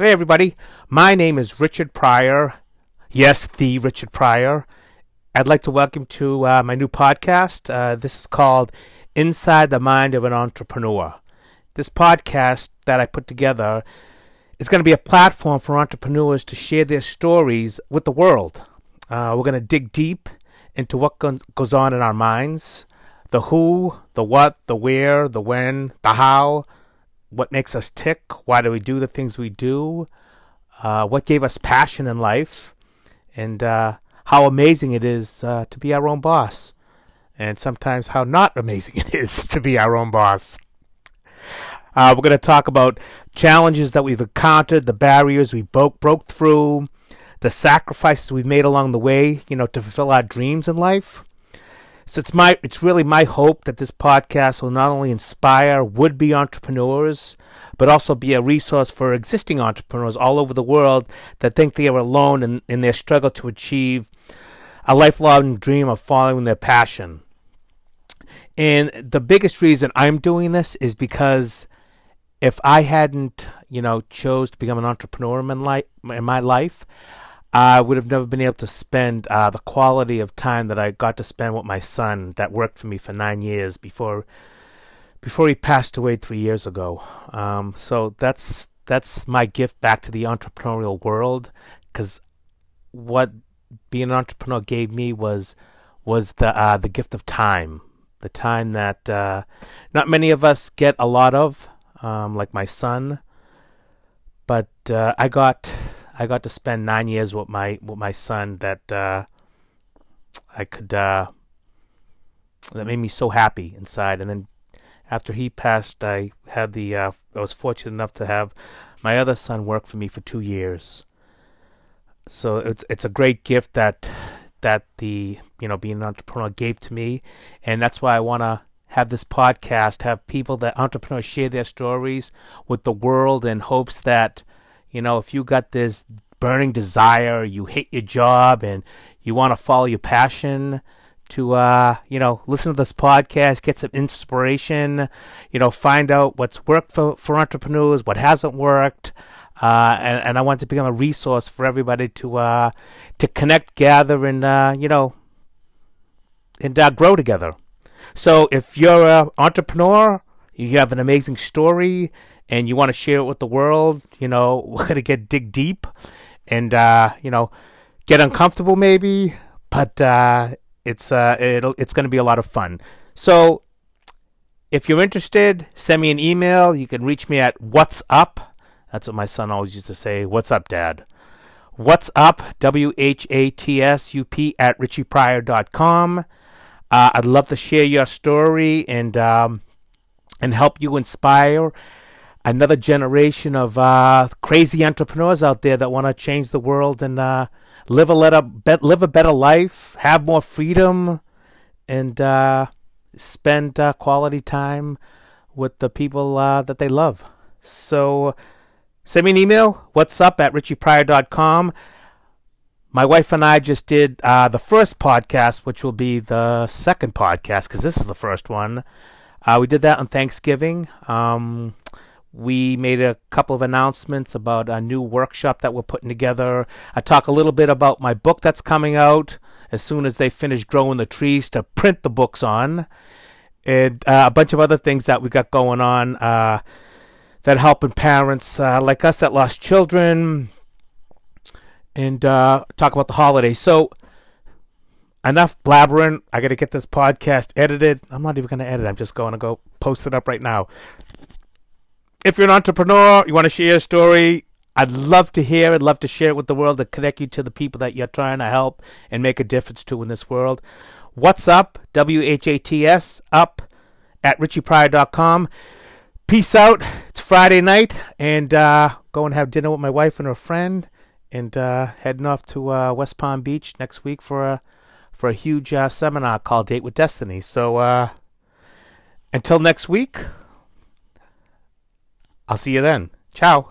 Hey, everybody. My name is Richard Pryor. Yes, the Richard Pryor. I'd like to welcome to uh, my new podcast. Uh, this is called Inside the Mind of an Entrepreneur. This podcast that I put together is going to be a platform for entrepreneurs to share their stories with the world. Uh, we're going to dig deep into what go- goes on in our minds the who, the what, the where, the when, the how what makes us tick, why do we do the things we do, uh, what gave us passion in life, and uh, how amazing it is uh, to be our own boss, and sometimes how not amazing it is to be our own boss. Uh, we're going to talk about challenges that we've encountered, the barriers we broke broke through, the sacrifices we've made along the way, you know, to fulfill our dreams in life. So it's my it's really my hope that this podcast will not only inspire would-be entrepreneurs, but also be a resource for existing entrepreneurs all over the world that think they are alone in, in their struggle to achieve a lifelong dream of following their passion. And the biggest reason I'm doing this is because if I hadn't, you know, chose to become an entrepreneur in my life, in my life I would have never been able to spend uh, the quality of time that I got to spend with my son that worked for me for nine years before before he passed away three years ago. Um, so that's that's my gift back to the entrepreneurial world because what being an entrepreneur gave me was was the uh, the gift of time, the time that uh, not many of us get a lot of, um, like my son. But uh, I got I got to spend nine years with my with my son that uh, I could uh, that made me so happy inside. And then after he passed, I had the uh, I was fortunate enough to have my other son work for me for two years. So it's it's a great gift that that the you know being an entrepreneur gave to me, and that's why I want to have this podcast, have people that entrepreneurs share their stories with the world in hopes that you know, if you got this burning desire, you hate your job and you want to follow your passion, to uh, you know, listen to this podcast, get some inspiration, you know, find out what's worked for, for entrepreneurs, what hasn't worked. Uh, and, and I want to become a resource for everybody to uh, to connect, gather, and uh, you know, and uh, grow together. So if you're an entrepreneur, you have an amazing story, and you want to share it with the world, you know, we're gonna get dig deep and uh, you know, get uncomfortable maybe, but uh, it's uh, it's gonna be a lot of fun. So if you're interested, send me an email. You can reach me at what's up. That's what my son always used to say. What's up, Dad? What's up? W H A T S U P at richiepryor.com. Uh, I'd love to share your story and um, and help you inspire another generation of uh, crazy entrepreneurs out there that want to change the world and uh, live a better, be- live a better life, have more freedom, and uh, spend uh, quality time with the people uh, that they love. So send me an email. What's up at richiepryor.com. My wife and I just did uh, the first podcast, which will be the second podcast because this is the first one. we did that on Thanksgiving. Um, we made a couple of announcements about a new workshop that we're putting together. I talk a little bit about my book that's coming out as soon as they finish growing the trees to print the books on, and uh, a bunch of other things that we got going on uh, that helping parents uh, like us that lost children, and uh, talk about the holidays. So enough blabbering. I got to get this podcast edited. I'm not even going to edit. I'm just going to go post it up right now if you're an entrepreneur, you want to share a story, I'd love to hear I'd love to share it with the world, to connect you to the people that you're trying to help and make a difference to in this world. What's up? W H A T S, up at richiepryor.com. Peace out. It's Friday night, and uh, go and have dinner with my wife and her friend, and uh, heading off to uh, West Palm Beach next week for a for a huge uh, seminar called Date with Destiny. So uh, until next week. I'll see you then. Ciao.